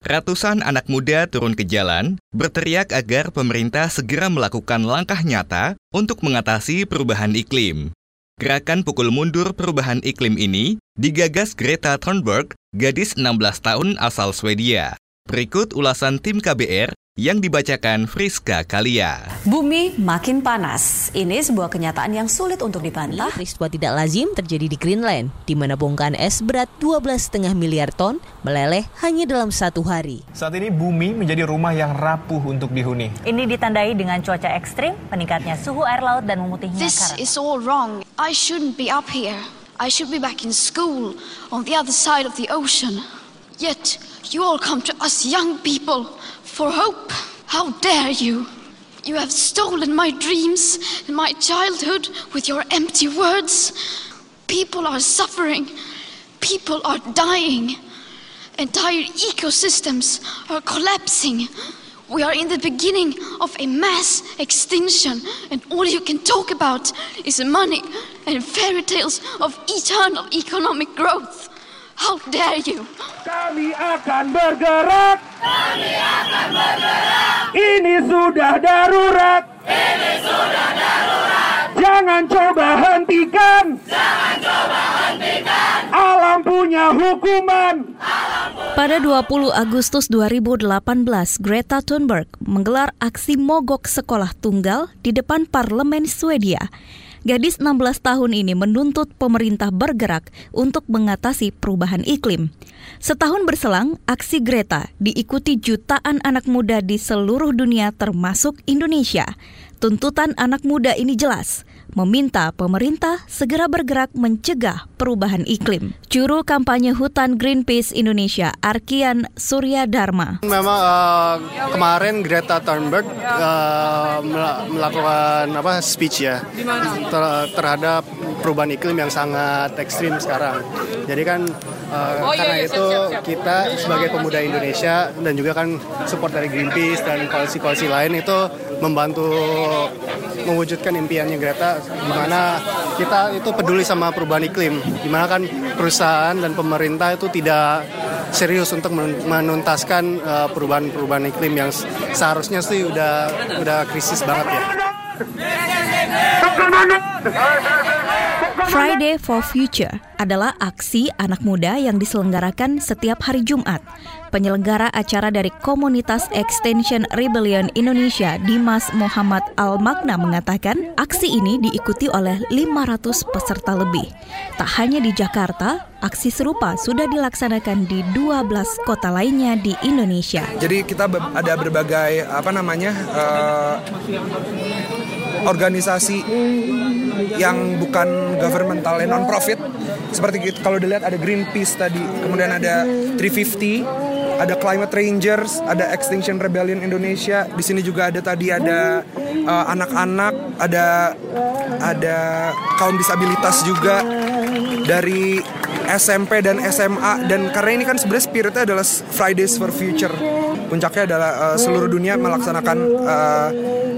Ratusan anak muda turun ke jalan berteriak agar pemerintah segera melakukan langkah nyata untuk mengatasi perubahan iklim. Gerakan pukul mundur perubahan iklim ini digagas Greta Thunberg, gadis 16 tahun asal Swedia. Berikut ulasan tim KBR yang dibacakan Friska Kalia. Bumi makin panas. Ini sebuah kenyataan yang sulit untuk dibantah. Peristiwa tidak lazim terjadi di Greenland, di mana bongkahan es berat 12,5 miliar ton meleleh hanya dalam satu hari. Saat ini bumi menjadi rumah yang rapuh untuk dihuni. Ini ditandai dengan cuaca ekstrim, peningkatnya suhu air laut dan memutihnya This karang. is all wrong. I shouldn't be up here. I should be back in school on the other side of the ocean. Yet, you all come to us young people for hope. How dare you? You have stolen my dreams and my childhood with your empty words. People are suffering. People are dying. Entire ecosystems are collapsing. We are in the beginning of a mass extinction, and all you can talk about is money and fairy tales of eternal economic growth. How dare you! Kami akan bergerak. Kami akan bergerak. Ini sudah darurat. Ini sudah darurat. Jangan coba hentikan. Jangan coba hentikan. Alam punya hukuman. Pada 20 Agustus 2018, Greta Thunberg menggelar aksi mogok sekolah tunggal di depan parlemen Swedia. Gadis 16 tahun ini menuntut pemerintah bergerak untuk mengatasi perubahan iklim. Setahun berselang, aksi Greta diikuti jutaan anak muda di seluruh dunia termasuk Indonesia. Tuntutan anak muda ini jelas, meminta pemerintah segera bergerak mencegah perubahan iklim. Juru kampanye hutan Greenpeace Indonesia, Arkian Surya Dharma. Memang uh, kemarin Greta Thunberg uh, melakukan apa speech ya ter- terhadap perubahan iklim yang sangat ekstrim sekarang. Jadi kan uh, Oh, iya, karena iya, itu siap, siap, siap. kita sebagai pemuda Indonesia dan juga kan support dari Greenpeace dan koalisi-koalisi lain itu membantu mewujudkan impiannya Greta di mana kita itu peduli sama perubahan iklim di mana kan perusahaan dan pemerintah itu tidak serius untuk men- menuntaskan uh, perubahan-perubahan iklim yang se- seharusnya sih udah udah krisis banget ya. Friday for Future adalah aksi anak muda yang diselenggarakan setiap hari Jumat. Penyelenggara acara dari komunitas Extension Rebellion Indonesia, Dimas Muhammad Al-Magna mengatakan, aksi ini diikuti oleh 500 peserta lebih. Tak hanya di Jakarta, aksi serupa sudah dilaksanakan di 12 kota lainnya di Indonesia. Jadi kita ada berbagai apa namanya eh, organisasi yang bukan governmental and non profit seperti kita- kalau dilihat ada Greenpeace tadi, kemudian ada 350, ada Climate Rangers, ada Extinction Rebellion Indonesia. Di sini juga ada tadi ada eh, anak-anak, ada ada kaum disabilitas juga dari SMP dan SMA dan karena ini kan sebenarnya spiritnya adalah Fridays for Future. Puncaknya adalah eh, seluruh dunia melaksanakan eh,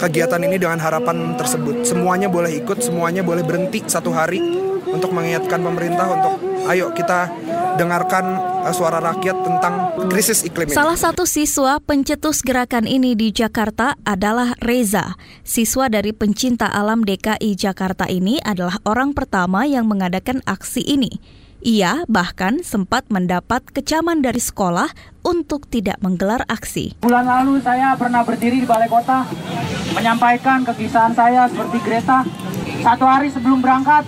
kegiatan ini dengan harapan tersebut. Semuanya boleh ikut, semuanya boleh berhenti satu hari untuk mengingatkan pemerintah untuk ayo kita dengarkan eh, suara rakyat tentang krisis iklim ini. Salah satu siswa pencetus gerakan ini di Jakarta adalah Reza. Siswa dari pencinta alam DKI Jakarta ini adalah orang pertama yang mengadakan aksi ini. Ia bahkan sempat mendapat kecaman dari sekolah untuk tidak menggelar aksi. Bulan lalu saya pernah berdiri di balai kota menyampaikan kegisahan saya seperti Greta. Satu hari sebelum berangkat,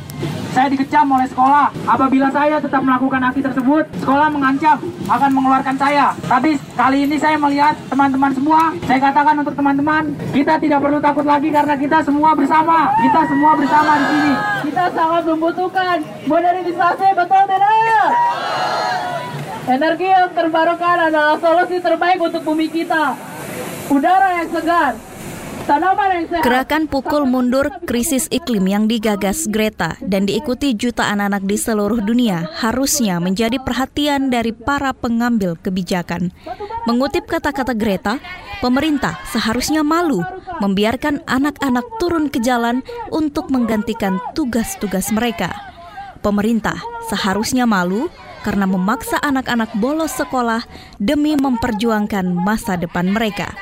saya dikecam oleh sekolah. Apabila saya tetap melakukan aksi tersebut, sekolah mengancam akan mengeluarkan saya. Tapi kali ini saya melihat teman-teman semua, saya katakan untuk teman-teman, kita tidak perlu takut lagi karena kita semua bersama. Kita semua bersama di sini. Kita sangat membutuhkan modernisasi, betul tidak? Energi yang terbarukan adalah solusi terbaik untuk bumi kita. Udara yang segar, tanaman yang sehat. Gerakan pukul mundur krisis iklim yang digagas Greta dan diikuti jutaan anak di seluruh dunia harusnya menjadi perhatian dari para pengambil kebijakan. Mengutip kata-kata Greta, pemerintah seharusnya malu membiarkan anak-anak turun ke jalan untuk menggantikan tugas-tugas mereka. Pemerintah seharusnya malu karena memaksa anak-anak bolos sekolah demi memperjuangkan masa depan mereka.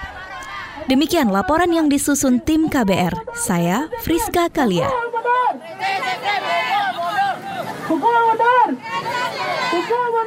Demikian laporan yang disusun tim KBR. Saya Friska Kalia. Pukul mundur! Pukul mundur!